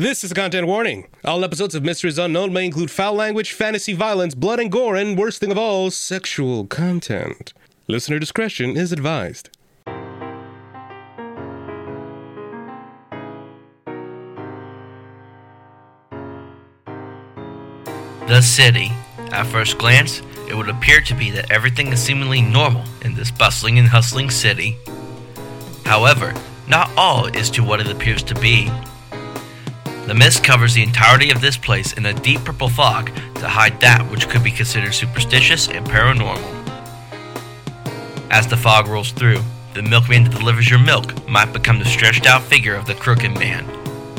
This is a content warning. All episodes of Misteries Unknown may include foul language, fantasy violence, blood and gore, and worst thing of all, sexual content. Listener discretion is advised. The city. At first glance, it would appear to be that everything is seemingly normal in this bustling and hustling city. However, not all is to what it appears to be. The mist covers the entirety of this place in a deep purple fog to hide that which could be considered superstitious and paranormal. As the fog rolls through, the milkman that delivers your milk might become the stretched out figure of the crooked man,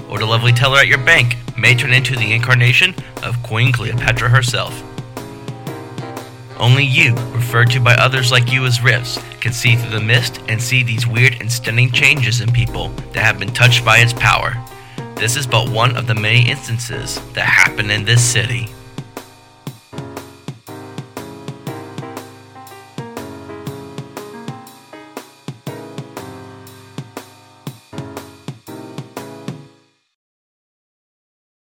or the lovely teller at your bank may turn into the incarnation of Queen Cleopatra herself. Only you, referred to by others like you as Rifts, can see through the mist and see these weird and stunning changes in people that have been touched by its power. This is but one of the many instances that happen in this city.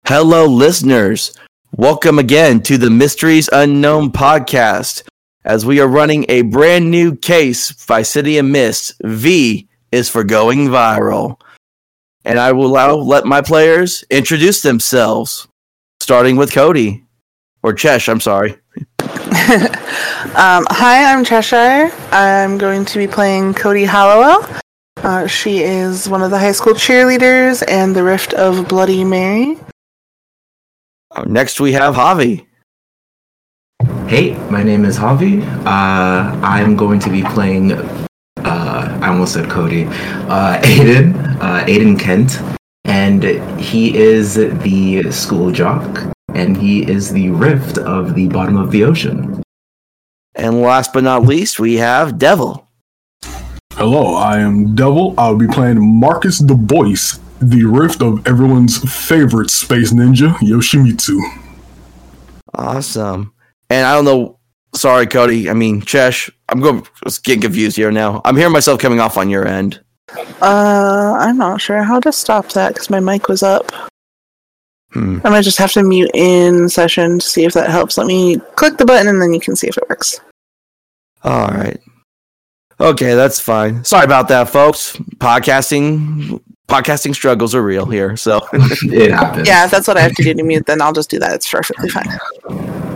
Hello, listeners. Welcome again to the Misteries Unknown podcast. As we are running a brand new case by City of Mist, V is for going viral. And I will allow, let my players introduce themselves, starting with Codi. Or Chesh, I'm sorry. um, hi, I'm Cheshire. I'm going to be playing Codi Hallowell. Uh, she is one of the high school cheerleaders and the Rift of Bloody Mary. Uh, Next, we have Javi. Hey, my name is Javi. Uh, I'm going to be playing. I almost said Codi. Uh, Aidan. Uh, Aidan Kent, and he is the school jock, and he is the rift of the bottom of the ocean. And last but not least, we have Devil. Hello, I am Devil. I'll be playing Marcus DuBois, the rift of everyone's favorite space ninja, Yoshimitsu. Awesome. And I don't know. Sorry, Codi. I mean, Chesh. I'm going. Just getting confused here now. I'm hearing myself coming off on your end. Uh, I'm not sure how to stop that because my mic was up. Hmm. I might just have to mute in session to see if that helps. Let me click the button and then you can see if it works. All right. Okay, that's fine. Sorry about that, folks. Podcasting, podcasting struggles are real here. So, It happens. Yeah, if that's what I have to do to mute, then I'll just do that. It's perfectly fine.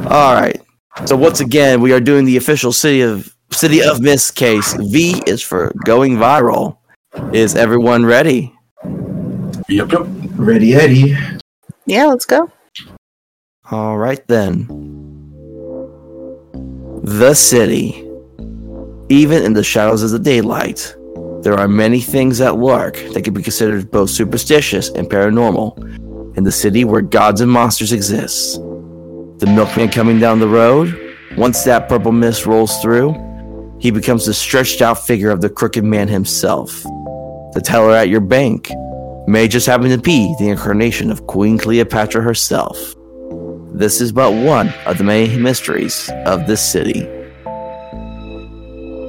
all right. So once again, we are doing the official city of city of Mist case. V is for going viral. Is everyone ready? Yep, yep. Ready, Eddie. Yeah, let's go. All right then. The city. Even in the shadows of the daylight, there are many things at lurk that can be considered both superstitious and paranormal in the city where gods and monsters exist. The milkman coming down the road, once that purple mist rolls through, he becomes the stretched out figure of the crooked man himself. The teller at your bank may just happen to be the incarnation of Queen Cleopatra herself. This is but one of the many mysteries of this city.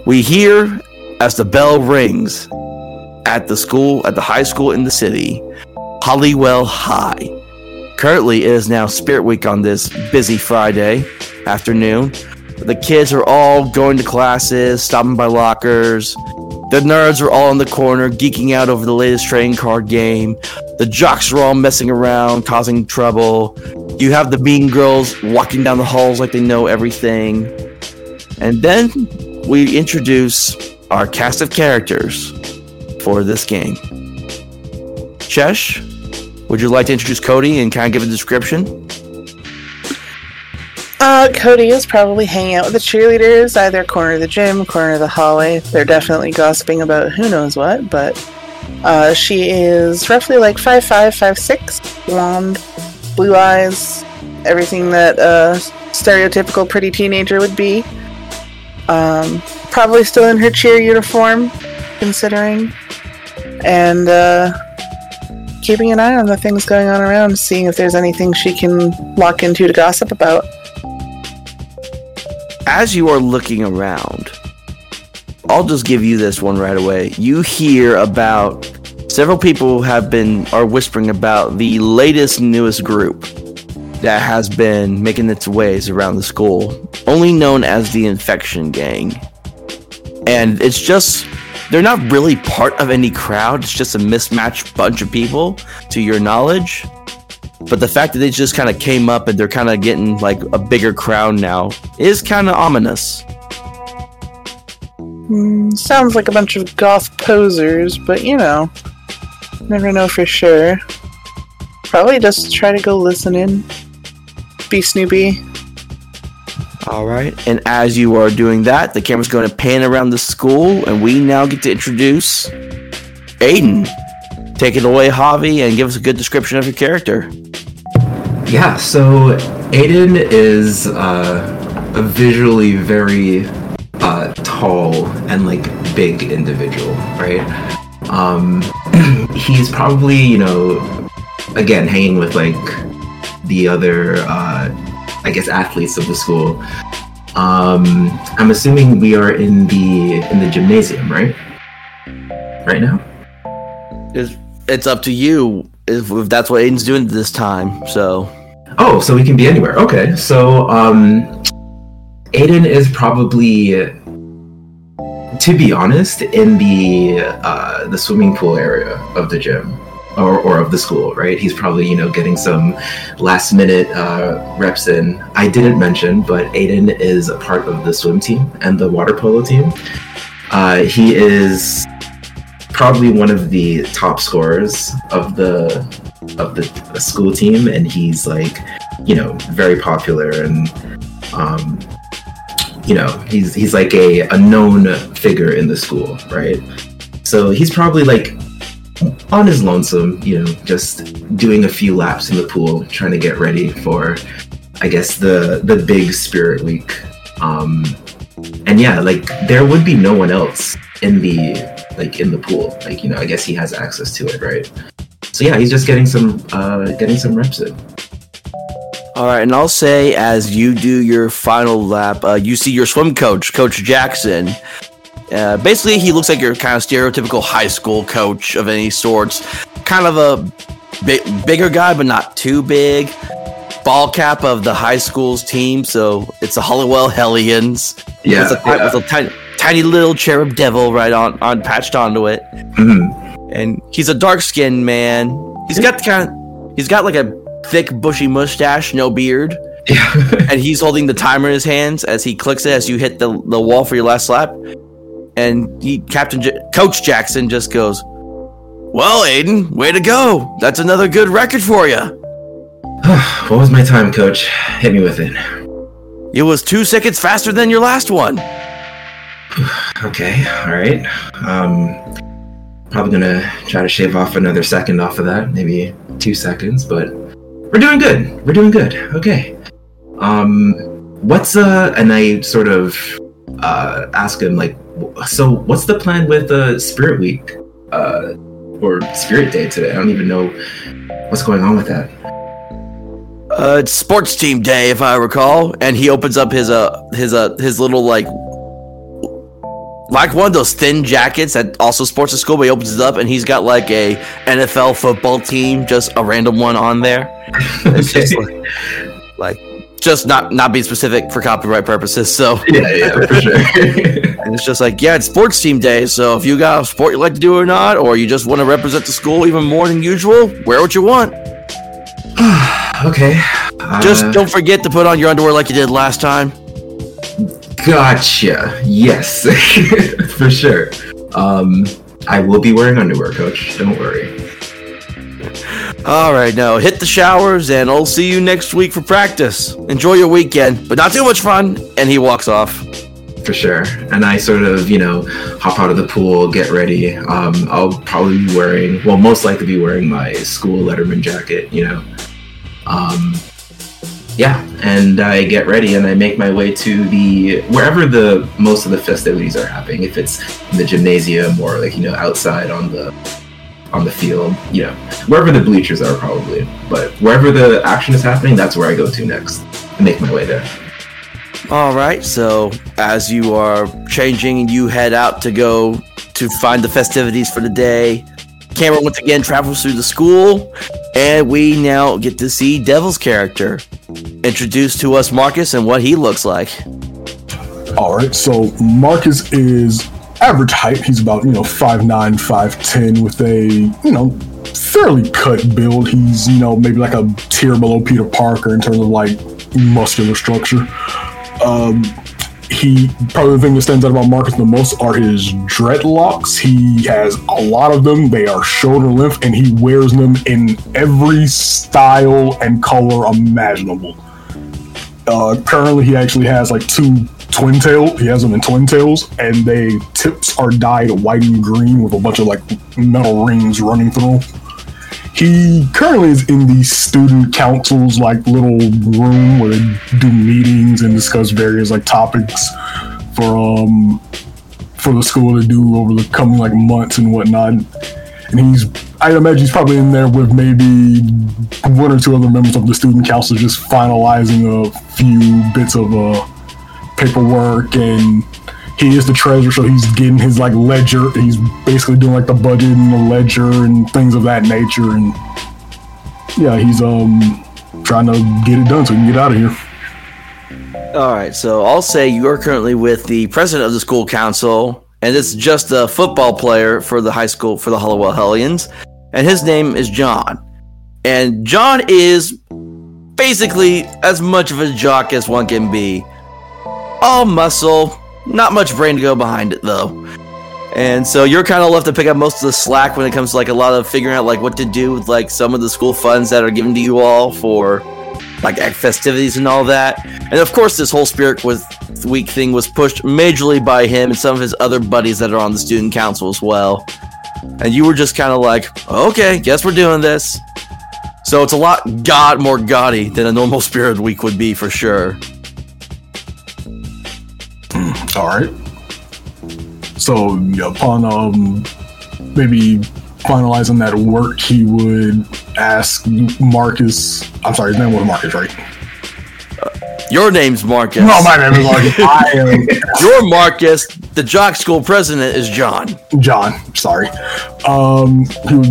We hear as the bell rings at the school, at the high school in the city, Hollywell High. Currently, it is now Spirit Week on this busy Friday afternoon. The kids are all going to classes, stopping by lockers. The nerds are all in the corner, geeking out over the latest trading card game. The jocks are all messing around, causing trouble. You have the mean girls walking down the halls like they know everything. And then we introduce our cast of characters for this game. Chesh, would you like to introduce Codi and kind of give a description? Uh, Codi is probably hanging out with the cheerleaders, either corner of the gym, corner of the hallway. They're definitely gossiping about who knows what, but uh, she is roughly like 5'5, 5'6, blonde, blue eyes, everything that a stereotypical pretty teenager would be. Um, probably still in her cheer uniform, considering. And uh, keeping an eye on the things going on around, seeing if there's anything she can lock into to gossip about. As you are looking around, I'll just give you this one right away. You hear about several people have been are whispering about the latest newest group that has been making its ways around the school, only known as the Infection Gang. And it's just they're not really part of any crowd. It's just a mismatched bunch of people, to your knowledge. But the fact that they just kind of came up and they're kind of getting like a bigger crowd now is kind of ominous. Mm, sounds like a bunch of goth posers, but you know, never know for sure. Probably just try to go listen in. Be Snoopy. All right. And as you are doing that, the camera's going to pan around the school, and we now get to introduce Aidan. Take it away, Javi, and give us a good description of your character. Yeah, so Aiden is uh, a visually very uh, tall and like big individual, right? Um, he's probably, you know, again, hanging with like the other, uh, I guess, athletes of the school. Um, I'm assuming we are in the in the gymnasium, right? Right now. It's, it's up to you if, if that's what Aidan's doing this time. So, Oh, so we can be anywhere. Okay, so um, Aidan is probably, to be honest, in the uh, the swimming pool area of the gym or, or of the school. Right? He's probably you know getting some last minute uh, reps in. I didn't mention, but Aidan is a part of the swim team and the water polo team. Uh, he is probably one of the top scorers of the of the, school team, and he's like, you know, very popular and um, you know, he's he's like a, a known figure in the school, right? So he's probably like on his lonesome, you know, just doing a few laps in the pool, trying to get ready for, I guess the the big Spirit Week. Um, and yeah, like there would be no one else in the like in the pool. Like you know, I guess he has access to it, right? So yeah, he's just getting some uh, getting some reps in. all right. And I'll say, as you do your final lap, uh, you see your swim coach, Coach Jackson. Uh, basically, he looks like your kind of stereotypical high school coach of any sorts. Kind of a bi- bigger guy, but not too big. Ball cap of the high school's team, so it's the Hollywell Hellions. Yeah, with a, yeah. with a tiny, tiny little cherub devil right on, on patched onto it. Mhm. and he's a dark skinned man. He's got the kind of, he's got like a thick bushy mustache, no beard, Yeah. and he's holding the timer in his hands as he clicks it as you hit the the wall for your last lap. And he, Captain J- Coach Jackson just goes, "Well, Aidan, way to go! That's another good record for you. what was my time, coach? Hit me with it. It was two seconds faster than your last one." Okay, all right. Um, probably gonna try to shave off another second off of that, maybe two seconds, but we're doing good. We're doing good. Okay. Um, what's uh? And I sort of uh ask him like, so what's the plan with uh Spirit Week, uh, or Spirit Day today? I don't even know what's going on with that. Uh, it's sports team day, if I recall, and he opens up his uh his uh his little like like one of those thin jackets that also sports at school. But he opens it up and he's got like a NFL football team, just a random one on there. It's just like, like just not not being specific for copyright purposes. So yeah, yeah, for sure. and it's just like yeah, it's sports team day. So if you got a sport you like to do or not, or you just want to represent the school even more than usual, wear what you want. okay. Just uh, don't forget to put on your underwear like you did last time. Gotcha. Yes, for sure. Um, I will be wearing underwear, coach. Don't worry. All right, now hit the showers, and I'll see you next week for practice. Enjoy your weekend, but not too much fun. And he walks off. For sure. And I sort of, you know, hop out of the pool, get ready. Um, I'll probably be wearing, well, most likely be wearing my school Letterman jacket, you know. Um, yeah, and I get ready and I make my way to the wherever the most of the festivities are happening. If it's in the gymnasium or like you know outside on the on the field, you know, wherever the bleachers are probably. But wherever the action is happening, that's where I go to next. and make my way there. All right, so as you are changing, you head out to go to find the festivities for the day. camera once again travels through the school, and we now get to see Devil's character introduced to us, Marcus, and what he looks like. All right, so Marcus is average height. He's about you know five nine, five ten, with a you know fairly cut build. He's you know maybe like a tier below Peter Parker in terms of like muscular structure. Um, he probably the thing that stands out about Marcus the most are his dreadlocks. He has a lot of them. They are shoulder length, and he wears them in every style and color imaginable. Uh, currently, he actually has like two twin tail. He has them in twin tails, and they tips are dyed white and green with a bunch of like metal rings running through. 'em. He currently is in the student council's like little room where they do meetings and discuss various like topics for um for the school to do over the coming like months and whatnot. And he's I imagine he's probably in there with maybe one or two other members of the student council just finalizing a few bits of uh paperwork and is the treasurer so he's getting his like ledger he's basically doing like the budget and the ledger and things of that nature and yeah he's um trying to get it done so he can get out of here All right, so I'll say you are currently with the president of the school council, and it's just a football player for the high school for the Hollowell Hellions, and his name is John. And John is basically as much of a jock as one can be. All muscle, not much brain to go behind it though. And so you're kind of left to pick up most of the slack when it comes to like a lot of figuring out like what to do with like some of the school funds that are given to you all for like festivities and all that. And of course, this whole Spirit with Week thing was pushed majorly by him and some of his other buddies that are on the student council as well. And you were just kind of like, okay, guess we're doing this. So it's a lot god more gaudy than a normal Spirit Week would be for sure. All right so upon um maybe finalizing that work he would ask marcus i'm sorry his name was marcus right Your name's Marcus. no my name is marcus i am You're Marcus. The jock school president is John. John, sorry. Um,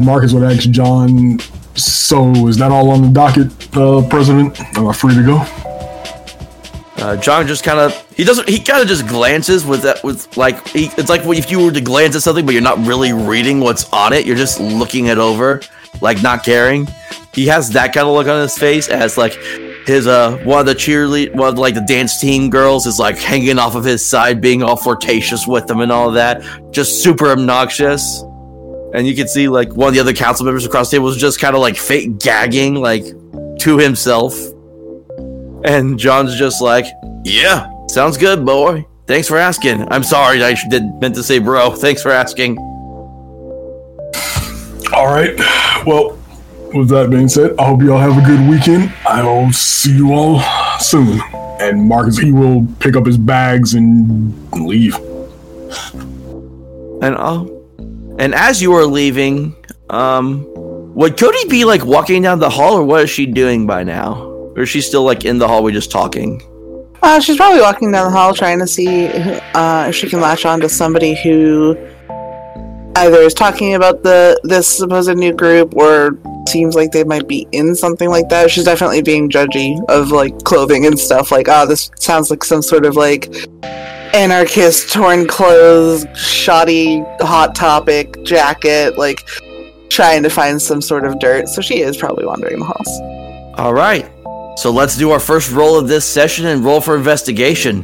Marcus would ask John. So is that all on the docket, uh, President? Am I free to go? Uh, John just kind of he doesn't he kind of just glances with that with like he, it's like if you were to glance at something but you're not really reading what's on it you're just looking it over like not caring. He has that kind of look on his face as like his uh one of the cheerlead one of like the dance team girls is like hanging off of his side being all flirtatious with him and all that. Just super obnoxious. And you can see like one of the other council members across the table was just kind of like fake gagging like to himself and John's just like, "Yeah, sounds good, boy. Thanks for asking. I'm sorry, I did meant to say bro. Thanks for asking." All right. Well, with that being said, I hope you all have a good weekend. I will see you all soon. And Marcus, he will pick up his bags and leave. And oh, and as you are leaving, um, would Codi be like walking down the hall, or what is she doing by now? Or is she still like in the hallway just talking? Uh, she's probably walking down the hall trying to see uh, if she can latch on to somebody who either is talking about the this supposed new group or seems like they might be in something like that. She's definitely being judgy of like clothing and stuff. Like, oh, this sounds like some sort of like anarchist torn clothes, shoddy hot topic jacket. Like trying to find some sort of dirt. So she is probably wandering the halls. All right. So let's do our first roll of this session and roll for investigation.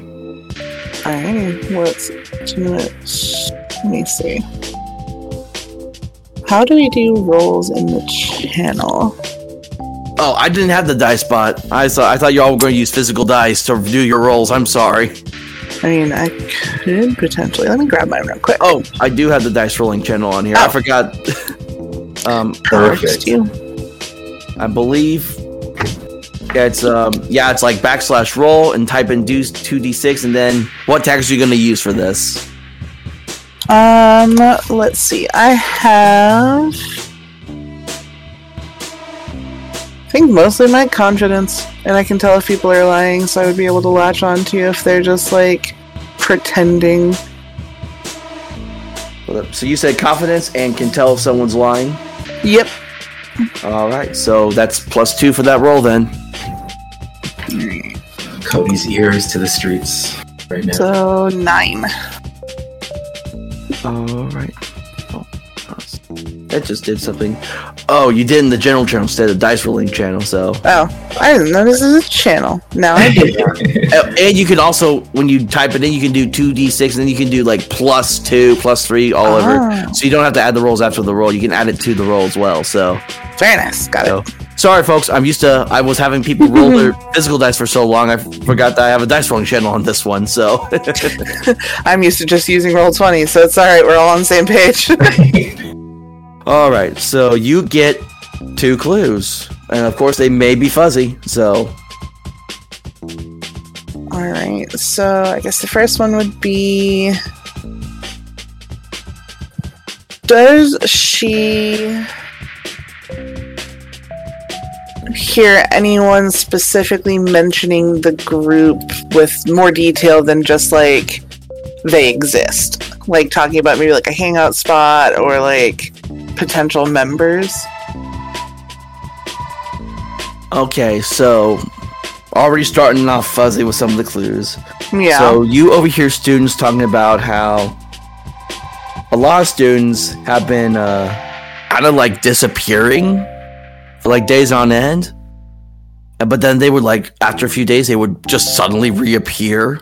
Alright, let's. Let me see. How do we do rolls in the channel? Oh, I didn't have the dice spot. I thought I thought y'all were going to use physical dice to do your rolls. I'm sorry. I mean, I could potentially. Let me grab mine real quick. Oh, I do have the dice rolling channel on here. I Oh. forgot. um, Perfect. I believe it's um yeah, it's like backslash roll and type in do two d six and then what tags are you gonna use for this? Um, let's see. I have. I think mostly my confidence, and I can tell if people are lying, so I would be able to latch on to if they're just like pretending. So you said confidence and can tell if someone's lying. Yep. All right, so that's plus two for that roll then. Codi's ears to the streets right now. So nine. All right. Oh, that just did something. Oh, you did in the general channel instead of dice rolling channel. So, Oh, I didn't know this is a channel. Now I do. Uh, and you can also when you type it in, you can do two d six, and then you can do like plus two, plus three, all Ah. over. So you don't have to add the rolls after the roll. You can add it to the roll as well. So, Very nice. Got so it. sorry, folks. I'm used to. I was having people roll their physical dice for so long. I forgot that I have a dice rolling channel on this one. So, I'm used to just using roll twenty, so it's all right. We're all on the same page. All right. So you get two clues, and of course they may be fuzzy. So. all right. So I guess the first one would be. Does she hear anyone specifically mentioning the group with more detail than just like they exist? Like talking about maybe like a hangout spot or like potential members? Okay, so already starting off fuzzy with some of the clues. Yeah. So you overhear students talking about how a lot of students have been uh, kind of like disappearing for like days on end. But then they would like after a few days they would just suddenly reappear,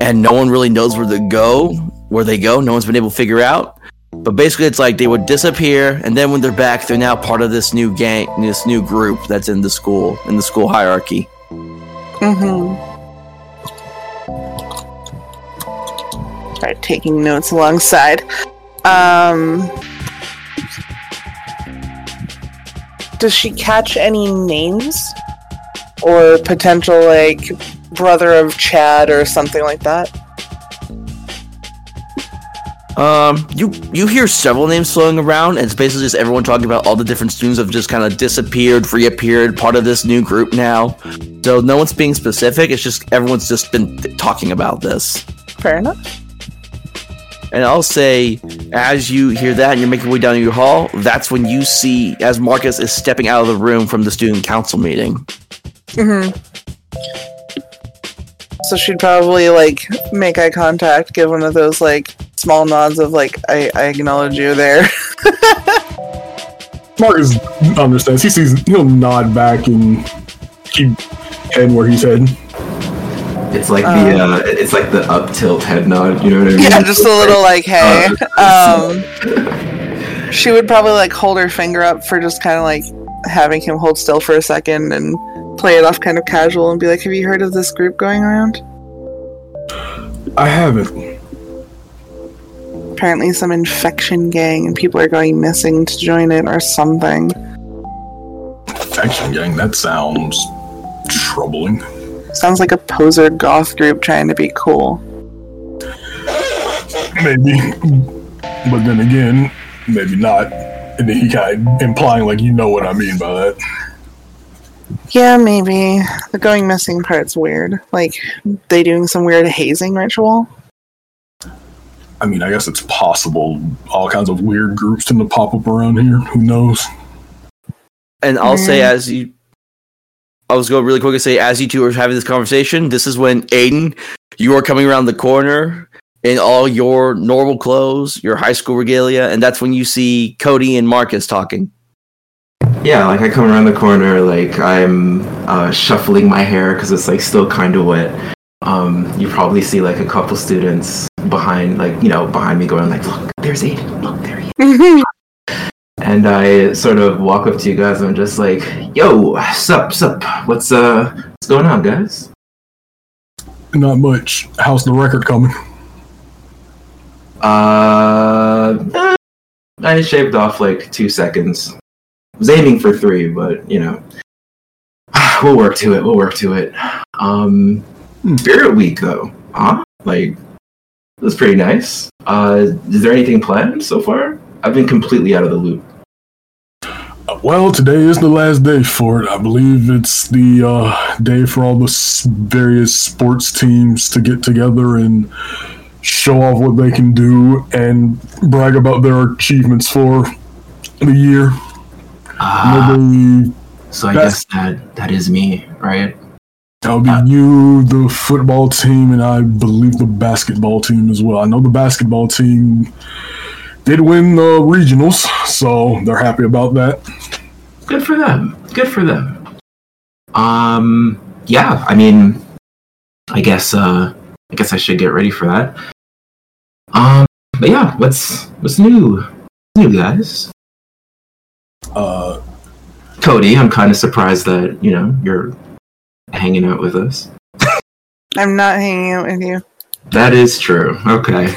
and no one really knows where they go. Where they go, no one's been able to figure out. But basically, it's like they would disappear, and then when they're back, they're now part of this new gang, this new group that's in the school, in the school hierarchy. Mm-hmm. Start taking notes alongside. Um, does she catch any names or potential like brother of Chad or something like that? Um, you you hear several names floating around, and it's basically just everyone talking about all the different students have just kind of disappeared, reappeared, part of this new group now. So no one's being specific. It's just everyone's just been th- talking about this. Fair enough. And I'll say, as you hear that and you're making your way down your hall, that's when you see as Marcus is stepping out of the room from the student council meeting. Mm-hmm. So she'd probably like make eye contact, give one of those like small nods of like I, I acknowledge you there. Marcus understands. He sees. He'll nod back and keep head where he's heading. It's like the uh, it's like the up tilt head nod. You know what I mean? yeah, just a little like hey. Uh, Um, she would probably like hold her finger up for just kind of like having him hold still for a second and play it off kind of casual and be like, "Have you heard of this group going around? I haven't. Apparently, some infection gang and people are going missing to join it or something." Infection gang. That sounds troubling. Sounds like a poser goth group trying to be cool. Maybe, but then again, maybe not. And then he kind of implying like you know what I mean by that. Yeah, maybe. The going missing part's weird. Like, they doing some weird hazing ritual? I mean, I guess it's possible. All kinds of weird groups tend to pop up around here. Who knows? And I'll say, Mhm. as you, I was going really quick and say, as you two are having this conversation, this is when Aidan, you are coming around the corner in all your normal clothes, your high school regalia, and that's when you see Codi and Marcus talking. Yeah, like I come around the corner, like I'm uh, shuffling my hair because it's like still kind of wet. Um, you probably see like a couple students behind, like you know, behind me, going like, "Look, there's Aidan. Look, there he is." And I sort of walk up to you guys and I'm just like, "Yo, sup, sup? What's uh, what's going on, guys?" Not much. How's the record coming? Uh, eh, I shaved off like two seconds. Was aiming for three, but you know, we'll work to it. We'll work to it. Um. Spirit Week though, huh? Like, it was pretty nice. Uh, is there anything planned so far? I've been completely out of the loop. Uh, Well, today is the last day for it. I believe it's the uh, day for all the various sports teams to get together and show off what they can do and brag about their achievements for the year. Ah, Maybe so I guess that that is me, right? That'll be you, the football team, and I believe the basketball team as well. I know the basketball team did win the regionals, so they're happy about that. Good for them. Good for them. Um, yeah. I mean, I guess uh, I guess I should get ready for that. Um, but yeah, what's what's new? New guys. Uh, Codi, I'm kind of surprised that you know you're hanging out with us. I'm not hanging out with you. That is true. Okay.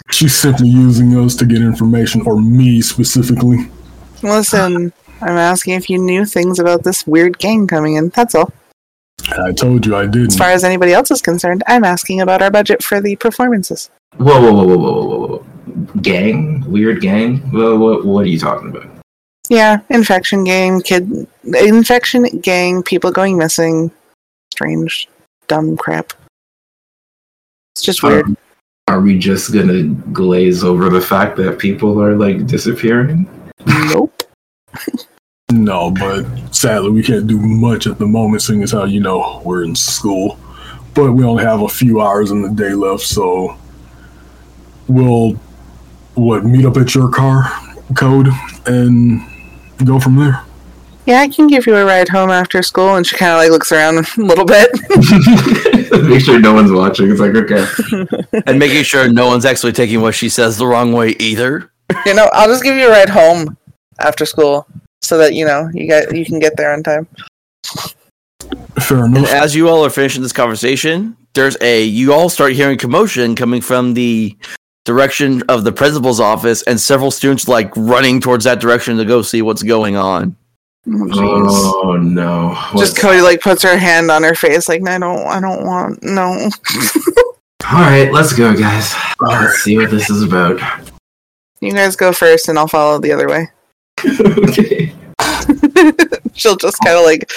she's simply using us to get information, or me specifically. Listen, I'm asking if you knew things about this weird gang coming in. That's all. I told you I didn't. As far as anybody else is concerned, I'm asking about our budget for the performances. whoa, whoa, whoa, whoa, whoa, whoa, whoa! Gang, weird gang. Whoa, what, what are you talking about? Yeah, infection gang, kid, infection gang, people going missing, strange, dumb crap. It's just weird. Um, are we just gonna glaze over the fact that people are like disappearing? nope. No, but sadly we can't do much at the moment, seeing as how you know we're in school. But we only have a few hours in the day left, so we'll what meet up at your car code and go from there. Yeah, I can give you a ride home after school. And she kind of like looks around a little bit. Make sure no one's watching. It's like okay. and making sure no one's actually taking what she says the wrong way either. you know, I'll just give you a ride home after school, so that you know you got you can get there on time. Fair And as you all are finishing this conversation, there's a you all start hearing commotion coming from the direction of the principal's office, and several students like running towards that direction to go see what's going on. Oh, jeez. Oh no! Just What's- Codi like puts her hand on her face, like I don't, I don't want no. All right, let's go, guys. Let's see what this is about. you guys go first, and I'll follow the other way. okay. She'll just kind of like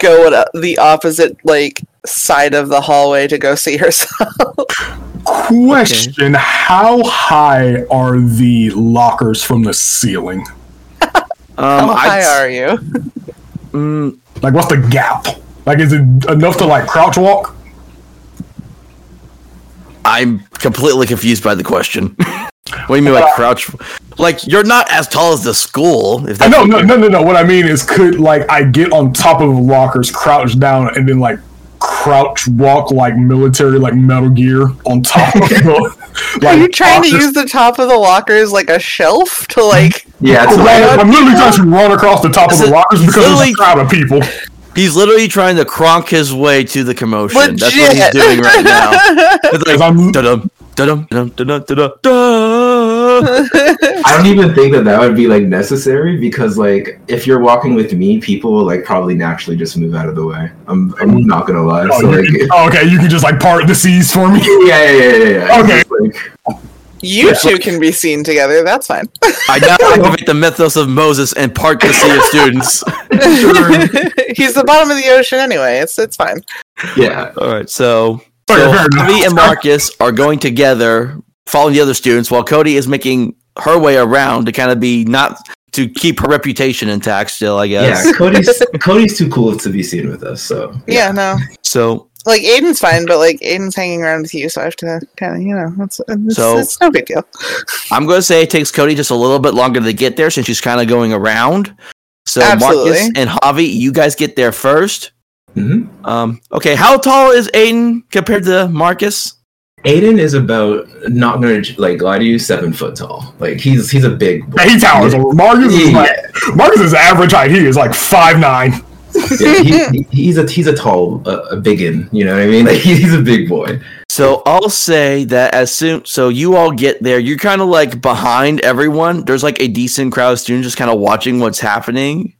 go at the opposite like side of the hallway to go see herself. Question: How high are the lockers from the ceiling? Um, How high I'd- are you? Mm, Like, what's the gap? Like, is it enough to like crouch walk? I'm completely confused by the question. What do you mean by crouch? Like you're not as tall as the school. If that's no, no, no, no, no. What I mean is, could like I get on top of lockers, crouch down, and then like crouch walk like military, like Metal Gear on top of the. Like, Are you trying to use the top of the lockers like a shelf to like? Yeah, it's Run- I'm literally trying to run across the top of the lockers because there's a crowd of people. He's literally trying to cronk his way to the commotion. That's what he's doing right now. It's like, I'm- dum dum dum dum dum dum I don't even think that that would be like necessary because like if you're walking with me, people will like probably naturally just move out of the way. I'm I'm not gonna lie. Oh, so like, can- oh, okay, you can just like part the seas for me. yeah, yeah, yeah, yeah. yeah. Okay. It's like, You two can be seen together. That's fine. I now activate the mythos of Moses and part the sea of students. He's the bottom of the ocean anyway. It's it's fine. yeah. All right, so so fair and Marcus are going together, following the other students, while Codi is making her way around to kind of be not to keep her reputation intact. Still, I guess. Yeah, Codi's Codi's too cool to be seen with us. So Yeah, no. So Like Aidan's fine, but like Aidan's hanging around with you, so I have to kind of, you know, it's, it's, So- it's no big deal. I'm going to say it takes Codi just a little bit longer to get there since she's kind of going around. So Absolutely. Marcus and Javi, you guys get there first. Mhm. Um, okay, how tall is Aidan compared to Marcus? Aidan is about not gonna like lie to you, seven foot tall. Like he's he's a big. boy. He towers over. Marcus is like Marcus is average height. He is like five nine. Yeah, he, he- he's a he's a tall uh, a biggin. You know what I mean? Like he's a big boy. So I'll say that as soon so you all get there, you're kind of like behind everyone. There's like a decent crowd of students just kind of watching what's happening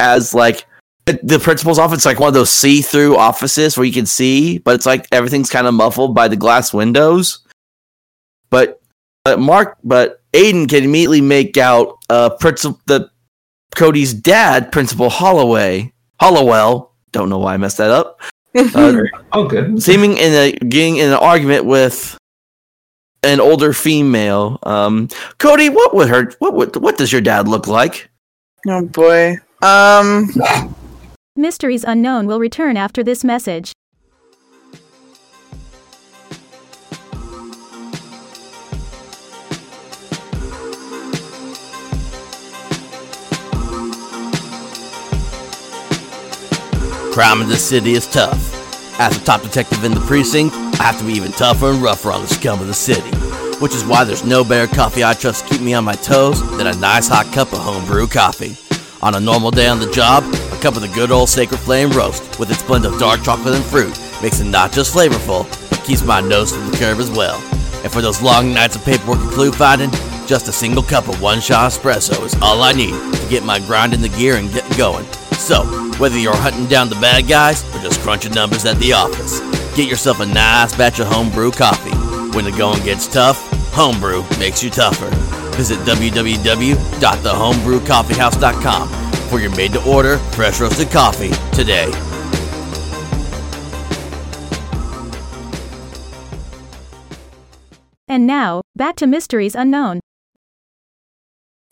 as like it- the principal's office is like one of those see-through offices where you can see, but it's like everything's kind of muffled by the glass windows. But but Mark but Aidan can immediately make out uh principal the Codi's dad, Principal Holloway. Hollowell, don't know why I messed that up. Uh, Oh, good. seeming in a getting in an argument with an older female. Um, Codi, what would her what would what does your dad look like? Oh boy. Um. Misteries Unknown will return after this message. Crime in this city is tough. As a top detective in the precinct, I have to be even tougher and rougher on the scum of the city. Which is why there's no better coffee I trust to keep me on my toes than a nice hot cup of homebrew coffee. On a normal day on the job, cup of the good old Sacred Flame roast with its blend of dark chocolate and fruit makes it not just flavorful, but keeps my nose to the curb as well. And for those long nights of paperwork and clue finding, just a single cup of one shot espresso is all I need to get my grind in the gear and get going. So, whether you're hunting down the bad guys or just crunching numbers at the office, get yourself a nice batch of homebrew coffee. When the going gets tough, homebrew makes you tougher. Visit www.thehomebrewcoffeehouse.com for your made to order fresh roasted coffee today. And now, back to Misteries Unknown.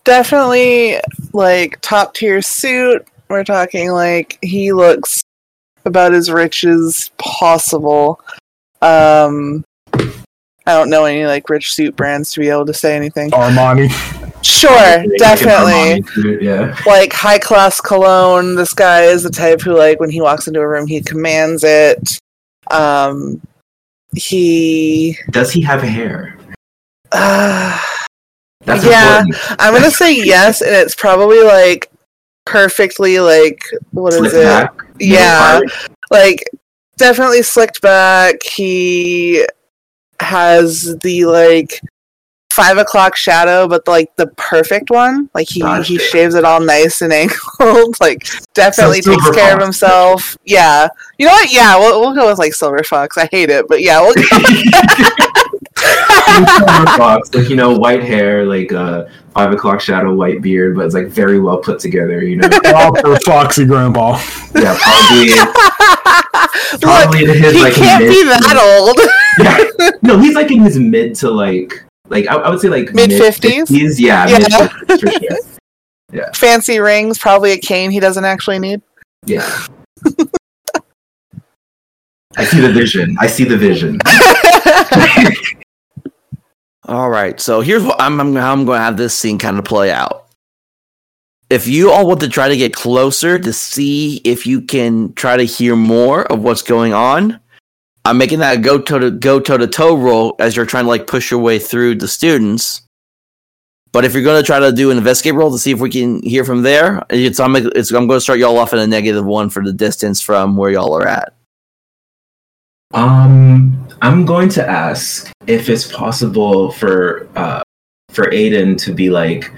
definitely like top tier suit. We're talking like he looks about as rich as possible. Um, I don't know any like rich suit brands to be able to say anything. Armani. Sure, definitely. Yeah. Like high class cologne. This guy is the type who like when he walks into a room he commands it. Um, he. Does he have hair? Uh, That's Yeah. important. I'm gonna say yes, and it's probably like perfectly like what is Slick it? back, Yeah, like definitely slicked back. He has the like five o'clock shadow, but like the perfect one. Like he Gotcha. he shaves it all nice and angled. like definitely So takes Silver care of himself. Yeah, you know what? Yeah, we'll we'll go with like Silver Fox. I hate it, but yeah, we'll go. Silver Fox, like you know, white hair, like uh, five o'clock shadow, white beard, but it's like very well put together. You know, Proper Foxy Grandpa. yeah, probably, Look, probably in his he like can't mid- be that old. Yeah, no, he's like in his mid to like, like I, I would say like Mid-fifties? mid-fifties, Yeah, Yeah. mid-fifties. Fancy rings, probably a cane he doesn't actually need. Yeah. I see the vision. I see the vision. All right, so here's what I'm, I'm how I'm going to have this scene kind of play out. If you all want to try to get closer to see if you can try to hear more of what's going on, I'm making that go to go toe to toe roll as you're trying to like push your way through the students. But if you're going to try to do an investigate roll to see if we can hear from there, it's I'm it's, I'm going to start y'all off at a negative one for the distance from where y'all are at. Um, I'm going to ask if it's possible for uh for Aidan to be like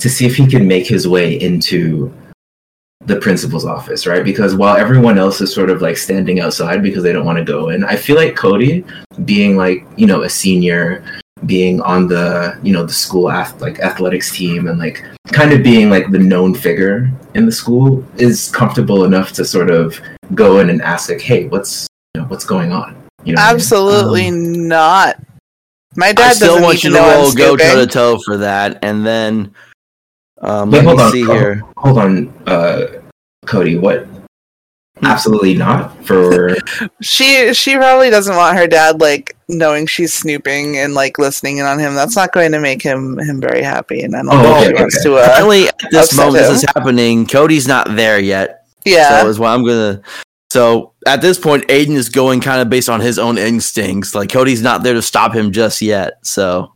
to see if he can make his way into the principal's office, right? Because while everyone else is sort of like standing outside because they don't want to go in, I feel like Codi, being like you know a senior, being on the you know the school ath- like athletics team and like kind of being like the known figure in the school, is comfortable enough to sort of go in and ask like, hey, what's you know what's going on? You know, what I mean? Absolutely Um, not. My I dad still doesn't want you to to know I'm roll go toe to toe for that, and then um, Wait, let hold me on. see hold- here. Hold on, uh, Codi. What? Absolutely not. For She she probably doesn't want her dad like knowing she's snooping and like listening in on him. That's not going to make him him very happy, and I don't Oh, know if okay, she wants to. Uh, Apparently, at this upset moment this him. is happening, Codi's not there yet. yeah, So is why I'm gonna. So at this point, Aidan is going kind of based on his own instincts. Like Codi's not there to stop him just yet. So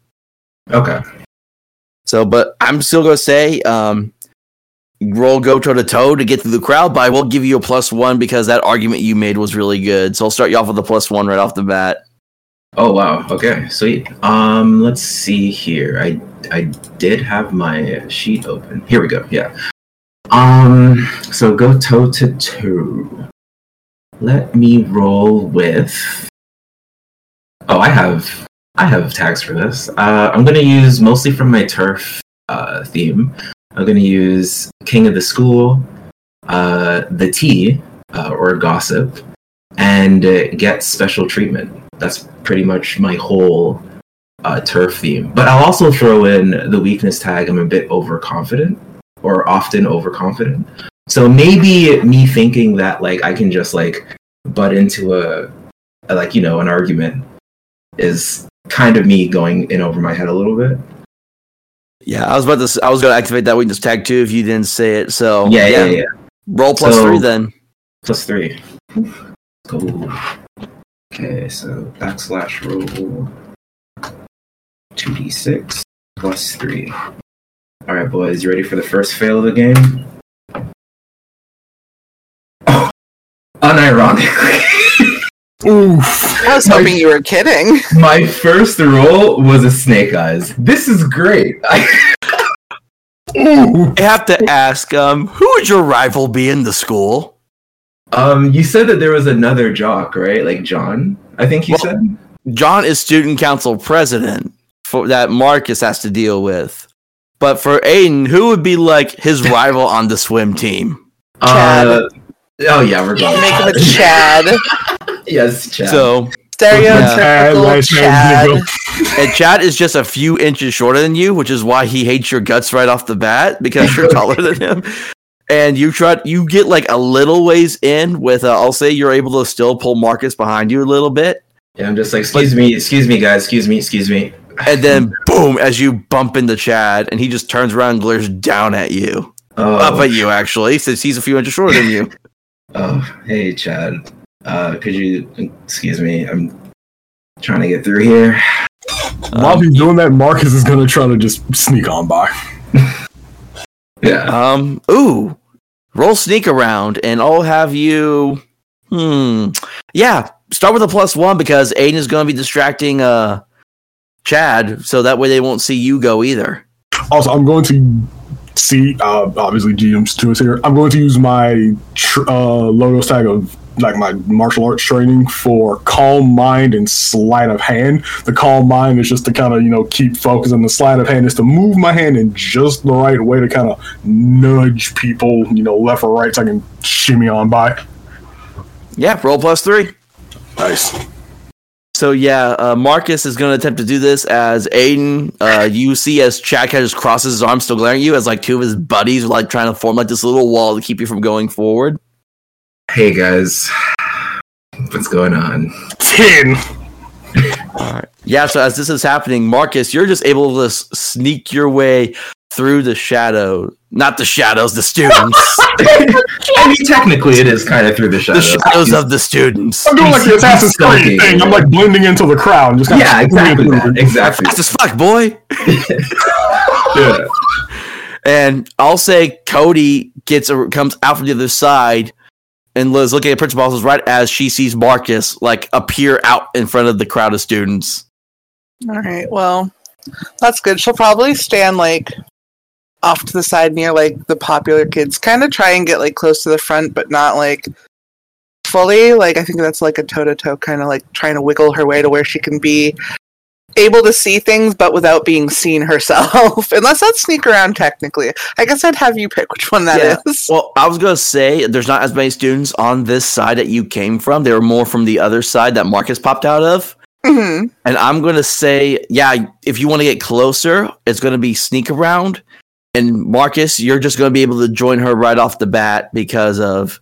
okay, so, but I'm still gonna say, um, roll go toe to toe to get through the crowd. But I will give you a plus one because that argument you made was really good. So I'll start you off with a plus one right off the bat. Oh wow. Okay. Sweet. Um. Let's see here. I I did have my sheet open. Here we go. Yeah. Um. So go toe to toe. Let me roll with. Oh, I have I have tags for this. Uh, I'm gonna use mostly from my turf uh, theme. I'm gonna use King of the School, uh, the Tea, uh, or Gossip, and uh, get special treatment. That's pretty much my whole uh, turf theme. But I'll also throw in the weakness tag. I'm a bit overconfident, or often overconfident. So maybe me thinking that like I can just like butt into a, a like you know an argument is kind of me going in over my head a little bit. Yeah, I was about to. I was going to activate that weakness tag too if you didn't say it. So Yeah, yeah, yeah. Roll plus So- three then. Plus three. Go. Okay, so backslash roll two d six plus three. All right, boys, you ready for the first fail of the game? Oh, unironically, Oof. I was hoping you were kidding. my first roll was a snake eyes. This is great. I, I have to ask, um, who would your rival be in the school? um, you said that there was another jock, right? Like John, I think you Well- said. John is student council president for that Marcus has to deal with. But for Aidan, who would be like his rival on the swim team? Chad. Uh, oh yeah, we're going. Make him a Chad. Yes, Chad. So, Stereotypical nice Chad. and Chad is just a few inches shorter than you, which is why he hates your guts right off the bat because you're taller than him. And you try, you get like a little ways in with, uh, I'll say you're able to still pull Marcus behind you a little bit. Yeah, I'm just like, excuse me, excuse me, guys, excuse me, excuse me. And then boom, as you bump into Chad, and he just turns around and glares down at you. Oh, Up at you, actually, since he's a few inches shorter than you. oh, hey, Chad. Uh, could you excuse me? I'm trying to get through here. While he's doing that, Marcus is gonna try to just sneak on by. Yeah. Um, ooh, roll sneak around, and I'll have you. Hmm. Yeah, start with a plus one because Aidan is going to be distracting uh Chad, so that way they won't see you go either. Also, I'm going to see. Uh, obviously, GM's to us here. I'm going to use my tr- uh, logos tag of like my martial arts training for calm mind and sleight of hand. The calm mind is just to kind of you know keep focus, and the sleight of hand is to move my hand in just the right way to kind of nudge people, you know, left or right, so I can shimmy on by. Yeah, roll plus three. Nice. So yeah, uh, Marcus is going to attempt to do this as Aidan. Uh, you see as Chad kind of just crosses his arms, still glaring at you, as like two of his buddies are like trying to form like this little wall to keep you from going forward. Hey, guys. What's going on? Ten. Yeah, so as this is happening, Marcus, you're just able to s- sneak your way through the shadow. Not the shadows, the students. I mean, technically, it is kind of through the the shadows. shadows of the students. I'm doing like the Assassin's. Creed thing. I'm like blending into the crowd. Just kinda Yeah, exactly. That. Exactly. Fast as fuck, boy. Yeah. And I'll say Codi gets a, comes out from the other side, and Liz looking at Principal says right as she sees Marcus like appear out in front of the crowd of students. All right. Well, that's good. She'll probably stand like off to the side near like the popular kids. Kind of try and get like close to the front, but not like fully. Like I think that's like a toe to toe kind of like trying to wiggle her way to where she can be able to see things, but without being seen herself. Unless that's sneak around technically. I guess I'd have you pick which one that is. Well, I was gonna say there's not as many students on this side that you came from. They were more from the other side that Marcus popped out of. Mhm. And I'm gonna say, yeah, if you want to get closer, it's gonna be sneak around. And Marcus, you're just gonna be able to join her right off the bat because of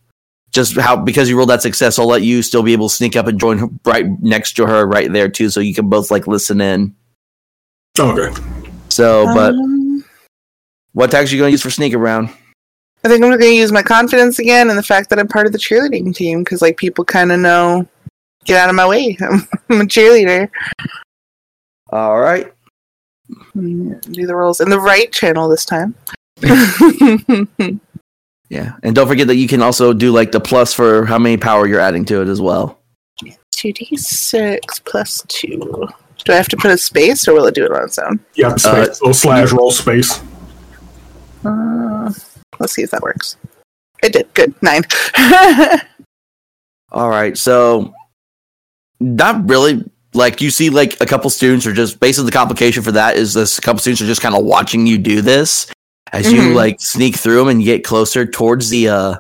just how because you rolled that success. I'll let you still be able to sneak up and join her right next to her right there too, so you can both like listen in. Okay. So, but Um, what tags are you gonna use for sneak around? I think I'm going to use my confidence again and the fact that I'm part of the cheerleading team because like people kind of know, get out of my way. I'm a cheerleader. All right. Do the rolls in the right channel this time. Yeah, and don't forget that you can also do like the plus for how many power you're adding to it as well. 2d6 plus 2. Do I have to put a space or will it do it on its own? Yeah, space. so slash roll space. Uh, let's see if that works. It did. Good. 9. All right, so not really like you see like a couple students are just basically the complication for that is this a couple students are just kind of watching you do this as you Mhm. like sneak through them and get closer towards the uh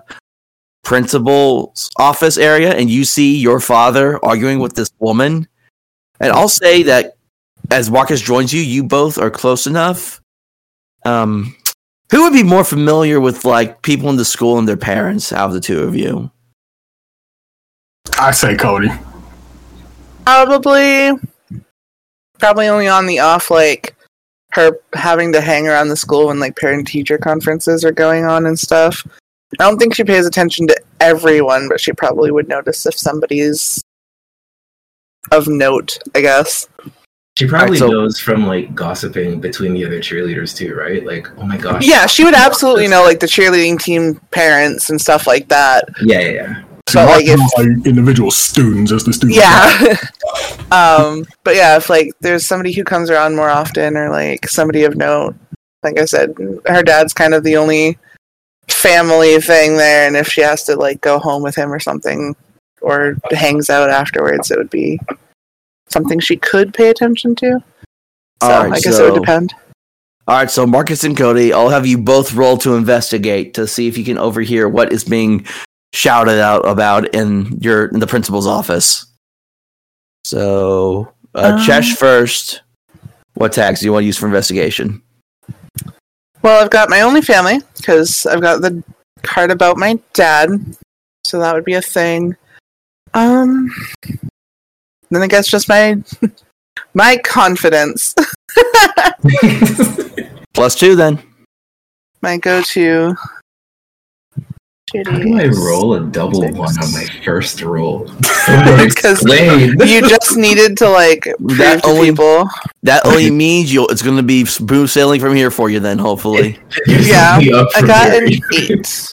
principal's office area and you see your father arguing with this woman. And I'll say that as Marcus joins you, you both are close enough. Um, who would be more familiar with like people in the school and their parents out of the two of you? I say Codi. Probably, probably only on the off, like her having to hang around the school when like parent teacher conferences are going on and stuff. I don't think she pays attention to everyone, but she probably would notice if somebody's of note, I guess. She probably Alright, so- knows from like gossiping between the other cheerleaders too, right? Like, oh my gosh. Yeah, she would absolutely know like the cheerleading team parents and stuff like that. Yeah, yeah, yeah. So But, like, like, if- like individual students as the students. Yeah. um, but yeah, if like there's somebody who comes around more often or like somebody of note, like I said, her dad's kind of the only family thing there, and if she has to like go home with him or something or hangs out afterwards, it would be something she could pay attention to. So All right, I guess it would depend. All right, so Marcus and Codi, I'll have you both roll to investigate to see if you can overhear what is being shouted out about in your in the principal's office. So, uh, Um, Chesh first. What tags do you want to use for investigation? Well, I've got my only family because I've got the card about my dad, so that would be a thing. Um, then I guess just my my confidence Plus two, then. My go to. How do I roll a double one on my first roll? Because. You just needed to like That to only- people. That only means you'll. It's going to be smooth sailing from here for you. Then, hopefully. You're Yeah, setting me up I for got an failure. eight.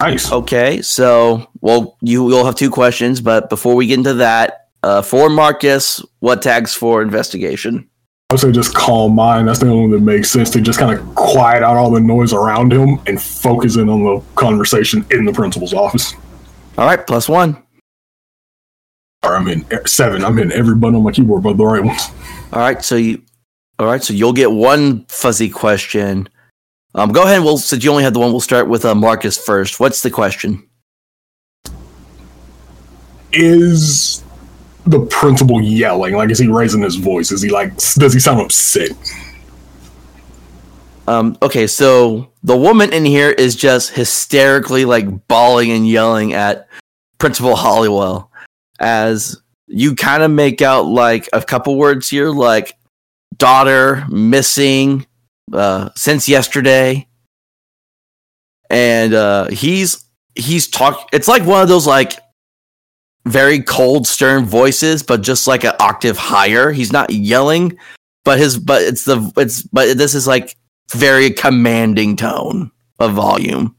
Nice. Okay, so well, you will have two questions, but before we get into that, uh, for Marcus, what tags for investigation? I would say just calm mind. That's the only one that makes sense to just kind of quiet out all the noise around him and focus in on the conversation in the principal's office. All right, plus one. Or I'm in seven. I'm hitting every button on my keyboard, but the right ones. All right, so you, all right, so you'll get one fuzzy question. Um, go ahead. and We'll since you only have the one, we'll start with uh, Marcus first. What's the question? Is the principal yelling? Like, is he raising his voice? Is he like? Does he sound upset? Um, okay, so the woman in here is just hysterically like bawling and yelling at Principal Hollywell as you kind of make out like a couple words here, like daughter missing uh, since yesterday, and uh, he's he's talk. It's like one of those like very cold, stern voices, but just like an octave higher. He's not yelling, but his but it's the it's but this is like very commanding tone of volume.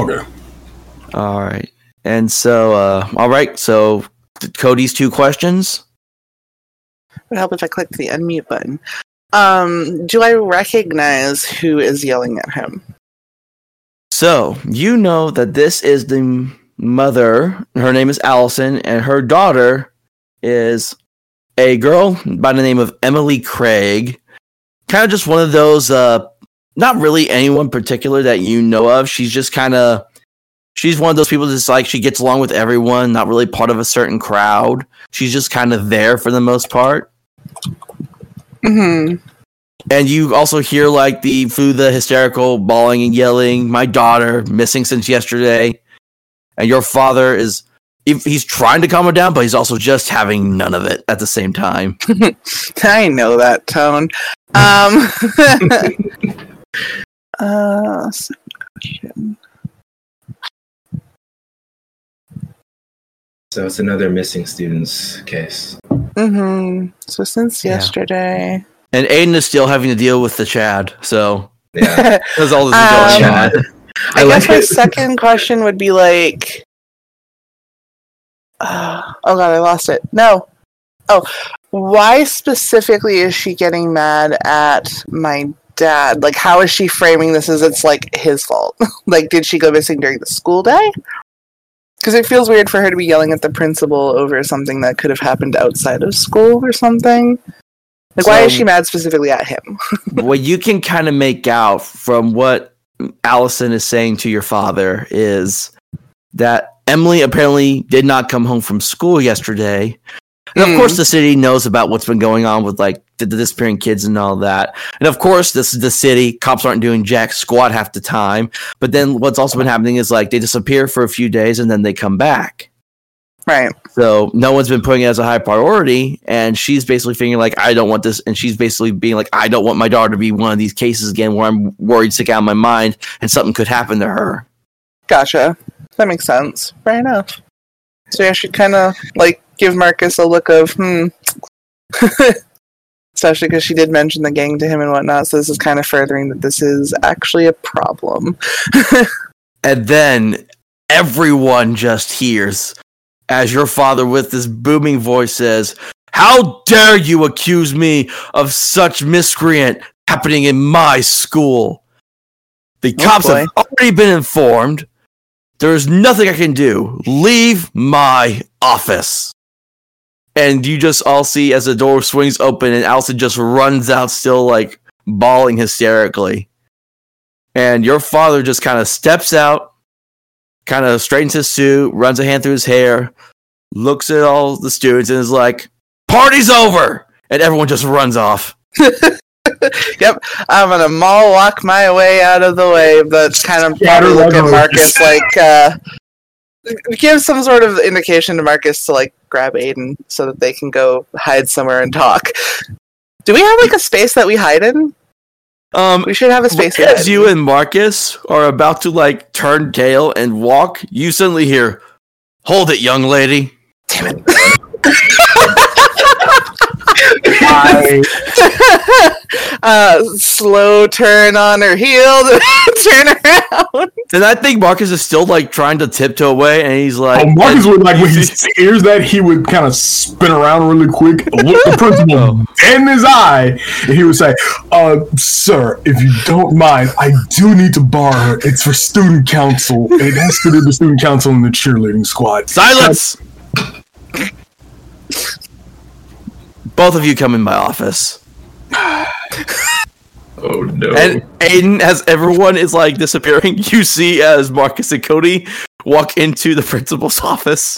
Okay. All right. And so, uh, all right. So, Codi's two questions. would help if I clicked the unmute button. Um, do I recognize who is yelling at him? So, you know that this is the mother. Her name is Allison, and her daughter is a girl by the name of Emily Craig. Kind of just one of those, uh, not really anyone particular that you know of. She's just kind of, she's one of those people that's like, she gets along with everyone, not really part of a certain crowd. She's just kind of there for the most part. hmm And you also hear like the through the hysterical bawling and yelling, my daughter missing since yesterday. And your father is if he's trying to calm her down, but he's also just having none of it at the same time. I know that tone. Um, uh. So it's another missing students case. Mhm. So since Yeah. yesterday, And Aidan is still having to deal with the Chad, so Yeah. because all this is Um, going on. Chad. I, I guess like my it. second question would be like, uh, oh god, I lost it. No. Oh, why specifically is she getting mad at my dad? Like, how is she framing this as it's like his fault? like, did she go missing during the school day? Because it feels weird for her to be yelling at the principal over something that could have happened outside of school or something. Like, why is she mad specifically at him? what you can kind of make out from what Allison is saying to your father is that Emily apparently did not come home from school yesterday. And of Hmm. course, the city knows about what's been going on with like the, the disappearing kids and all that. And of course, this is the city. Cops aren't doing jack squat half the time. But then what's also been happening is like they disappear for a few days and then they come back. Right. So no one's been putting it as a high priority, and she's basically thinking like, I don't want this, and she's basically being like, I don't want my daughter to be one of these cases again where I'm worried sick out of my mind and something could happen to her. Gotcha. That makes sense. Fair enough. So yeah, she kind of like give Marcus a look of hmm. Especially because she did mention the gang to him and whatnot, so this is kind of furthering that this is actually a problem. And then everyone just hears as your father, with this booming voice, says, How dare you accuse me of such miscreant happening in my school? The Oh, cops boy. have already been informed. There is nothing I can do. Leave my office. And you just all see as the door swings open and Allison just runs out, still like bawling hysterically. And your father just kind of steps out, kind of straightens his suit, runs a hand through his hair, looks at all the students, and is like, Party's over! And everyone just runs off. yep, I'm gonna mall walk my way out of the way, but kind of probably look at Marcus like uh give some sort of indication to Marcus to like grab Aidan so that they can go hide somewhere and talk. Do we have like a space that we hide in? Um, We should have a space. as you and Marcus are about to like turn tail and walk, you suddenly hear, Hold it, young lady. Damn it. I, uh, slow turn on her heel, turn around. And I think Marcus is still like trying to tiptoe away, and he's like, oh, Marcus would like when he hears that he would kind of spin around really quick, look the principal Oh. in his eye, and he would say, "Uh, sir, if you don't mind, I do need to borrow her. It's for student council, and it has to do with student council and the cheerleading squad." Silence! Both of you come in my office. Oh no. And Aidan, as everyone is like disappearing, you see as Marcus and Codi walk into the principal's office.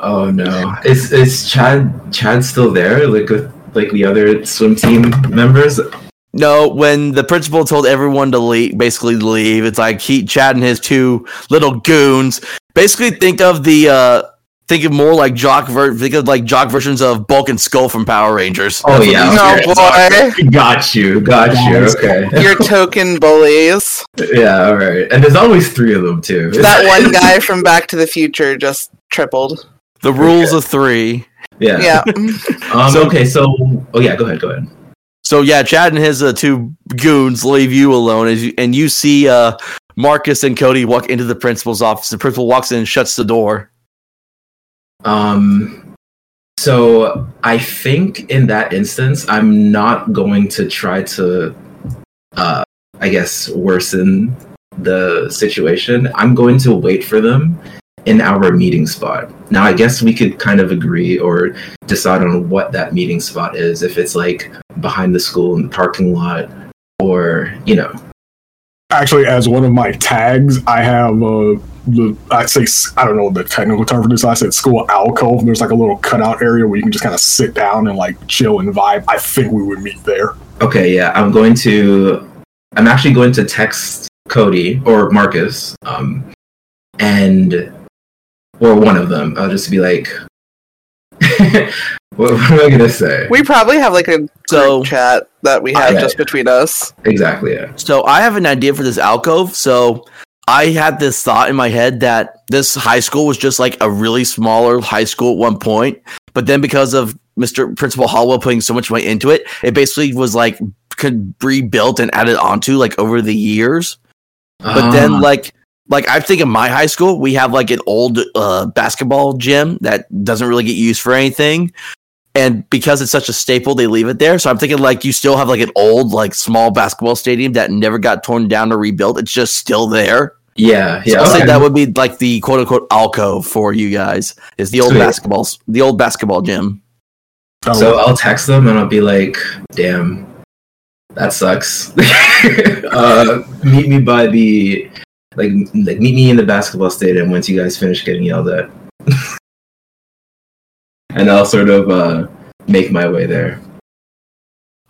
oh no. Is is Chad Chad still there? Like with like the other swim team members? No, when the principal told everyone to leave, basically leave, it's like he, Chad, and his two little goons. Basically, think of the, uh, think of more like jock, ver- think of like jock versions of Bulk and Skull from Power Rangers. Oh That's yeah. these- Oh boy, Got you. Got you. Okay. your token bullies. yeah. All right. And there's always three of them too. That one guy from Back to the Future just tripled. the rules of three. Yeah. Yeah. Um, So- okay. So. Oh yeah. Go ahead. Go ahead. So yeah, Chad and his uh, two goons leave you alone, as you, and you see uh, Marcus and Codi walk into the principal's office. The principal walks in and shuts the door. Um, so I think in that instance, I'm not going to try to, uh, I guess, worsen the situation. I'm going to wait for them in our meeting spot. Now, I guess we could kind of agree or decide on what that meeting spot is. If it's like behind the school in the parking lot, or you know, Actually, as one of my tags, I have uh, the I say I don't know the technical term for this. I said school alcove. There's like a little cutout area where you can just kind of sit down and like chill and vibe. I think we would meet there. Okay, yeah, I'm going to. I'm actually going to text Codi or Marcus, um, and or one of them. I'll just be like, what, what am I gonna say? We probably have like a group So- chat that we have Okay. just between us. Exactly. Yeah. So I have an idea for this alcove. So I had this thought in my head that this high school was just like a really smaller high school at one point, but then because of Mr. Principal Hollowell putting so much money into it, it basically was like could rebuilt and added onto like over the years. But then Ah, like like I think in my high school we have like an old uh, basketball gym that doesn't really get used for anything. And because it's such a staple, they leave it there. So I'm thinking like you still have like an old like small basketball stadium that never got torn down or rebuilt. It's just still there. Yeah, So yeah. I'll say that would be like the quote unquote alcove for you guys. Is the old Sweet. basketballs the old basketball gym. So I'll text them and I'll be like, "Damn, that sucks. uh, meet me by the like like meet me in the basketball stadium once you guys finish getting yelled at, and I'll sort of uh, make my way there.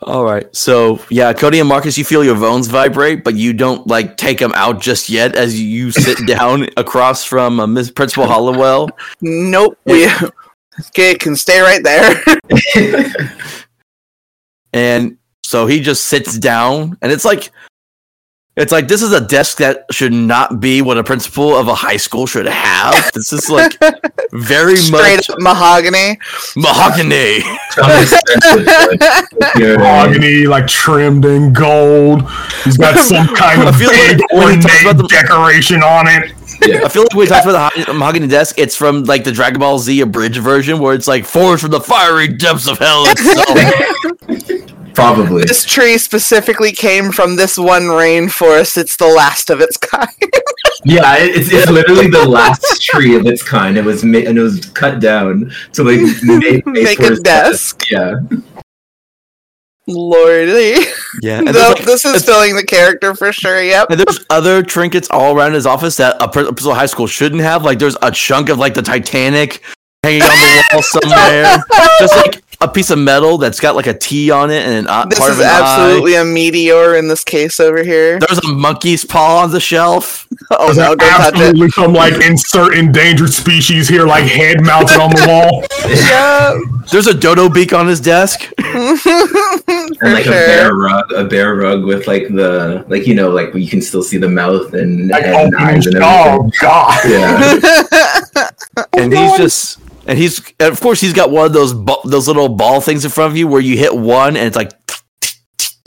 All right. So yeah, Codi and Marcus, you feel your bones vibrate, but you don't like take them out just yet. As you sit down across from uh, Miss Principal Hollowell, Nope. We okay, can stay right there. and so he just sits down, and it's like, it's like this is a desk that should not be what a principal of a high school should have. This is like very Straight much up mahogany. mahogany. Sounds expensive, but, you know what I mean? mahogany, like trimmed in gold. He's got some kind of feel like big when ornate the- decoration on it. Yeah. I feel like when we talked about the hi- mahogany desk, it's from like the Dragon Ball Z abridged version, where it's like forged from the fiery depths of hell itself. Probably. This tree specifically came from this one rainforest. It's the last of its kind. Yeah, it- it's, it's literally the last tree of its kind. It was ma- and it was cut down to like make, Make a its desk. Yeah, Lordy. yeah, and No, like- this is filling the character for sure. Yep. and there's other trinkets all around his office that a principal high school shouldn't have. Like there's a chunk of like the Titanic hanging on the wall somewhere. Just like a piece of metal that's got like a T on it and an eye- This part is of an eye. absolutely a meteor in this case over here. There's a monkey's paw on the shelf. Oh There's no, don't touch it. absolutely some like insert endangered species here, like head mounted on the wall. Yeah, There's a dodo beak on his desk. and like a bear rug, a bear rug with like the like you know like you can still see the mouth and, Like and opening. eyes and everything. Oh god. Yeah, and he's just and he's and of course he's got one of those ba- those little ball things in front of you where you hit one and it's like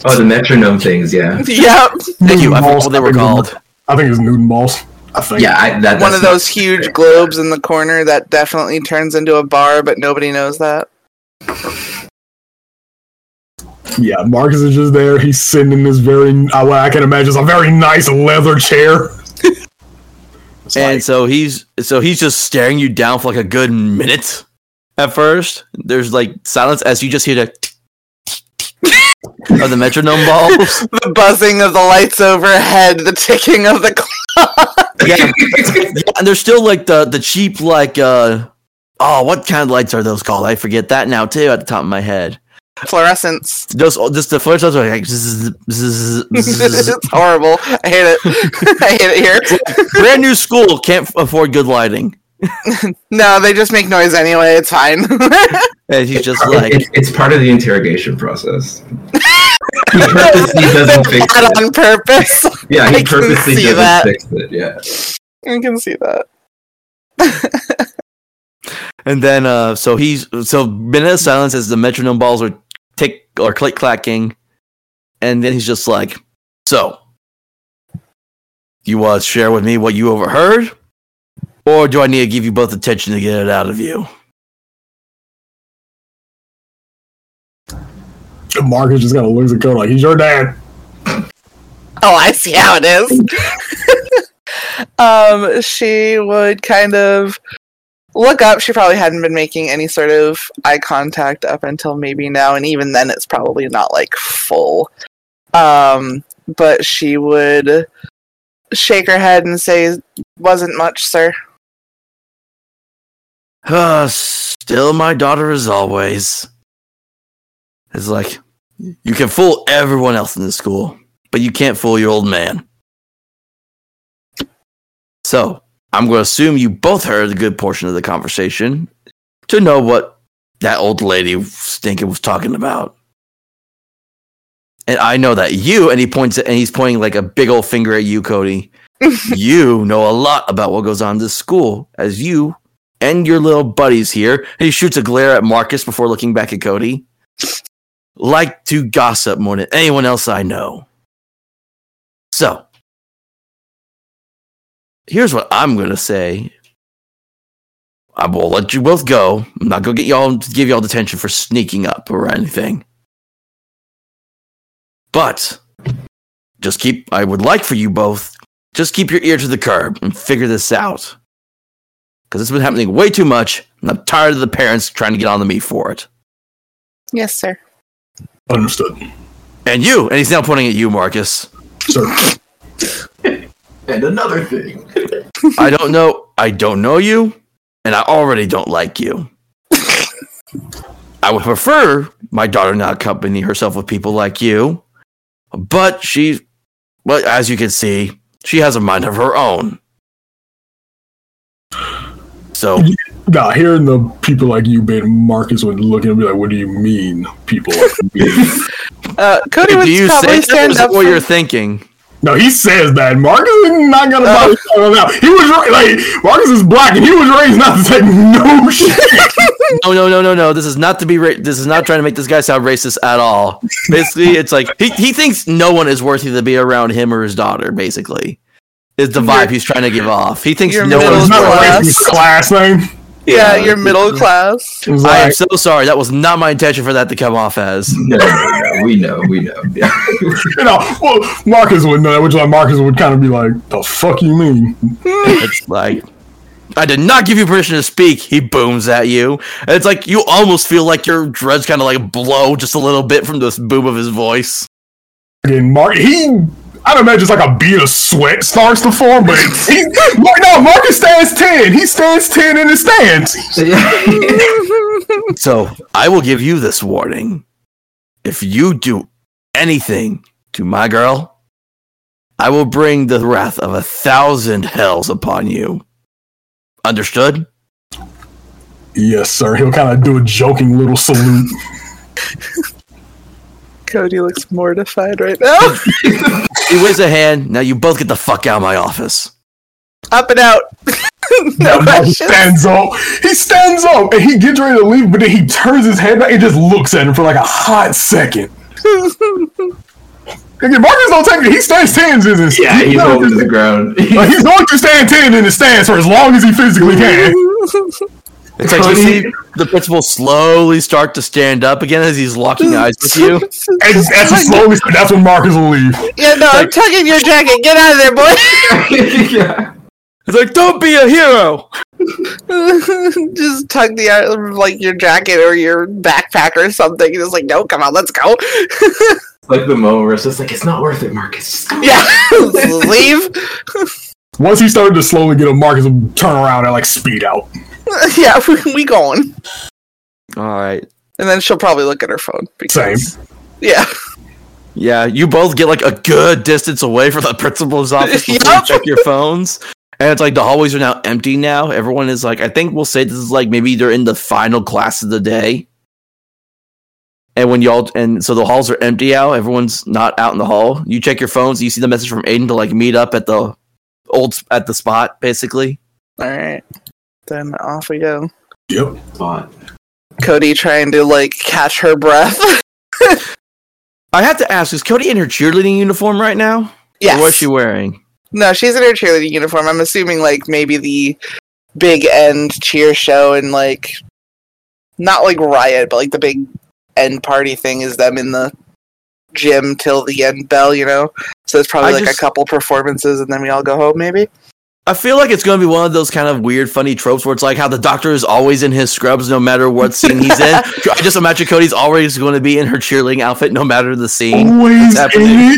oh the metronome things. Yeah, yep. thank you I forgot Balls, what they were I think it was- called I think it's Newton balls. I think. yeah. I, that, One of those huge globes in the corner that definitely turns into a bar, but nobody knows that. Yeah, Marcus is just there. He's sitting in this very, uh, what I can imagine is a very nice leather chair. And like, so he's so he's just staring you down for like a good minute at first there's like silence as you just hear the of the metronome balls The buzzing of the lights overhead, the ticking of the clock. yeah. yeah and there's still like the the cheap like uh oh what kind of lights are those called i forget that now too at the top of my head Fluorescence. those just the first ones are like zzz, zzz, zzz. it's horrible. I hate it. I hate it here. brand new school can't afford good lighting No, they just make noise anyway. It's fine. and he's just It- like it's, it's part of the interrogation process. he purposely doesn't fix Not it. on purpose. Yeah, he can purposely see doesn't that. fix it. Yeah. I can see that. And then, uh, so he's so minute of silence as the metronome balls are tick or click clacking, and then he's just like, "So, you want to share with me what you overheard, or do I need to give you both attention to get it out of you?" Marcus just kind of looks at Codi like, he's your dad. Oh, I see how it is. um, she would kind of look up. She probably hadn't been making any sort of eye contact up until maybe now, and even then, it's probably not like full. Um, but she would shake her head and say, "Wasn't much, sir." Uh, still my daughter as always. It's like you can fool everyone else in the school, but you can't fool your old man. So I'm going to assume you both heard a good portion of the conversation to know what that old lady stinking was talking about. And I know that you, and he points at, and he's pointing like a big old finger at you, Codi. you know a lot about what goes on in this school, as you and your little buddies here, and he shoots a glare at Marcus before looking back at Codi, like to gossip more than anyone else I know. So, here's what I'm gonna say. I will let you both go. I'm not gonna get y'all give y'all detention for sneaking up or anything. But just keep I would like for you both just keep your ear to the curb and figure this out because it's been happening way too much, and I'm tired of the parents trying to get on to me for it. Yes, sir. Understood. And you, and he's now pointing at you, Marcus. Sir. And another thing. I don't know. I don't know you, and I already don't like you. I would prefer my daughter not accompany herself with people like you, but she, well, as you can see, she has a mind of her own. So Nah, hearing the people like you, Ben Marcus would look and be like, "What do you mean, people like me?" Uh, Codi would do you probably say that or stand is that up. what for- you're thinking? No, he says that Marcus is not gonna bother oh. talking about. He was ra- like Marcus is black, and he was raised not to take no shit. No, no, no, no, no. This is not to be. Ra- this is not trying to make this guy sound racist at all. Basically, it's like he he thinks no one is worthy to be around him or his daughter. Basically, is the vibe he's trying to give off. He thinks no middle it's one's not a racist class thing. Yeah, you're middle class. It I am so sorry. That was not my intention for that to come off as. No, no, no. We know. We know. Yeah. you know, well, Marcus would know that, which like Marcus would kind of be like, "The fuck you mean?" It's like I did not give you permission to speak. He booms at you. And it's like you almost feel like your dreads kind of like blow just a little bit from this boom of his voice. Again, Mark, he. I'd imagine it's like a bead of sweat starts to form, but he, Mar- no, Marcus stands ten. He stands ten in his stance. So I will give you this warning. If you do anything to my girl, I will bring the wrath of a thousand hells upon you. Understood? Yes, sir. He'll kind of do a joking little salute. Codi looks mortified right now. He waves a hand. Now you both get the fuck out of my office. Up and out. Now no Marcus questions. stands up. He stands up and he gets ready to leave, but then he turns his head back and just looks at him for like a hot second. Again, Marcus don't take it. He stands ten in his Yeah, he's no, holding to the ground. like, he's going to stand ten in his stance for as long as he physically can. It's like you see the principal slowly start to stand up again as he's locking eyes with you. And as he slowly, that's when Marcus will leave. Yeah, no, I'm tugging your jacket. Get out of there, boy. yeah. It's like, don't be a hero. just tug the uh, like your jacket or your backpack or something. Just like, no, come on, let's go. Like the moment where it's just like, it's not worth it, Marcus. Yeah, leave. Once he started to slowly get up, Marcus would turn around and like speed out. yeah, we, we going. All right. And then she'll probably look at her phone. Because, Same. Yeah. Yeah, you both get like a good distance away from the principal's office before Yup. you check your phones. And it's like the hallways are now empty now. Everyone is like, I think we'll say this is like maybe they're in the final class of the day. And when y'all and so the halls are empty out, everyone's not out in the hall. You check your phones, you see the message from Aidan to like meet up at the old at the spot, basically. All right. Then off we go. Yep. Spot. Codi trying to like catch her breath. I have to ask, is Codi in her cheerleading uniform right now? yes. Or what is she wearing? No, she's in her cheerleading uniform. I'm assuming like maybe the big end cheer show and like not like riot, but like the big end party thing is them in the gym till the end bell, you know? So it's probably I like just- a couple performances and then we all go home maybe. I feel like it's going to be one of those kind of weird, funny tropes where it's like how the doctor is always in his scrubs no matter what scene he's in. I just imagine Codi's always going to be in her cheerleading outfit no matter the scene. Always happening. Eh?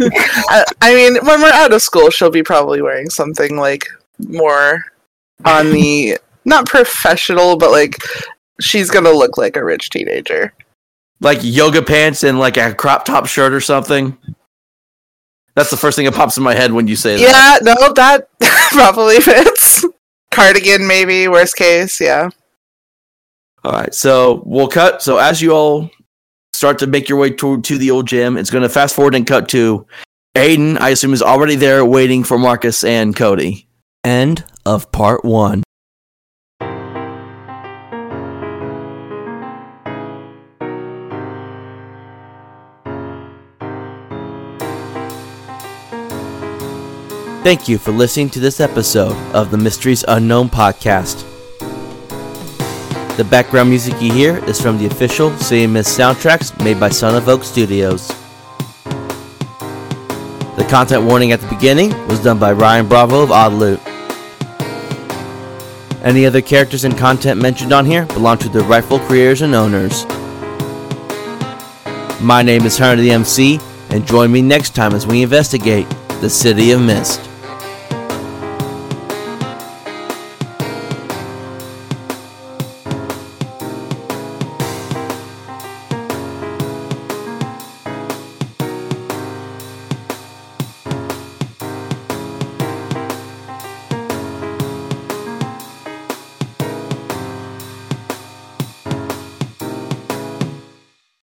I, I mean, when we're out of school, she'll be probably wearing something like more on the not professional, but like she's gonna look like a rich teenager. Like yoga pants and like a crop top shirt or something. That's the first thing that pops in my head when you say that. Yeah, no, that probably fits. Cardigan, maybe. Worst case, yeah. All right, so we'll cut. So as you all start to make your way to, to the old gym, it's going to fast forward and cut to Aidan. I assume is already there waiting for Marcus and Codi. End of part one. Thank you for listening to this episode of the Misteries Unknown podcast. The background music you hear is from the official CMS soundtracks made by Son of Oak Studios. The content warning at the beginning was done by Ryan Bravo of Odd Loot. Any other characters and content mentioned on here belong to their rightful creators and owners. My name is Hunter the MC, and join me next time as we investigate the City of Mist.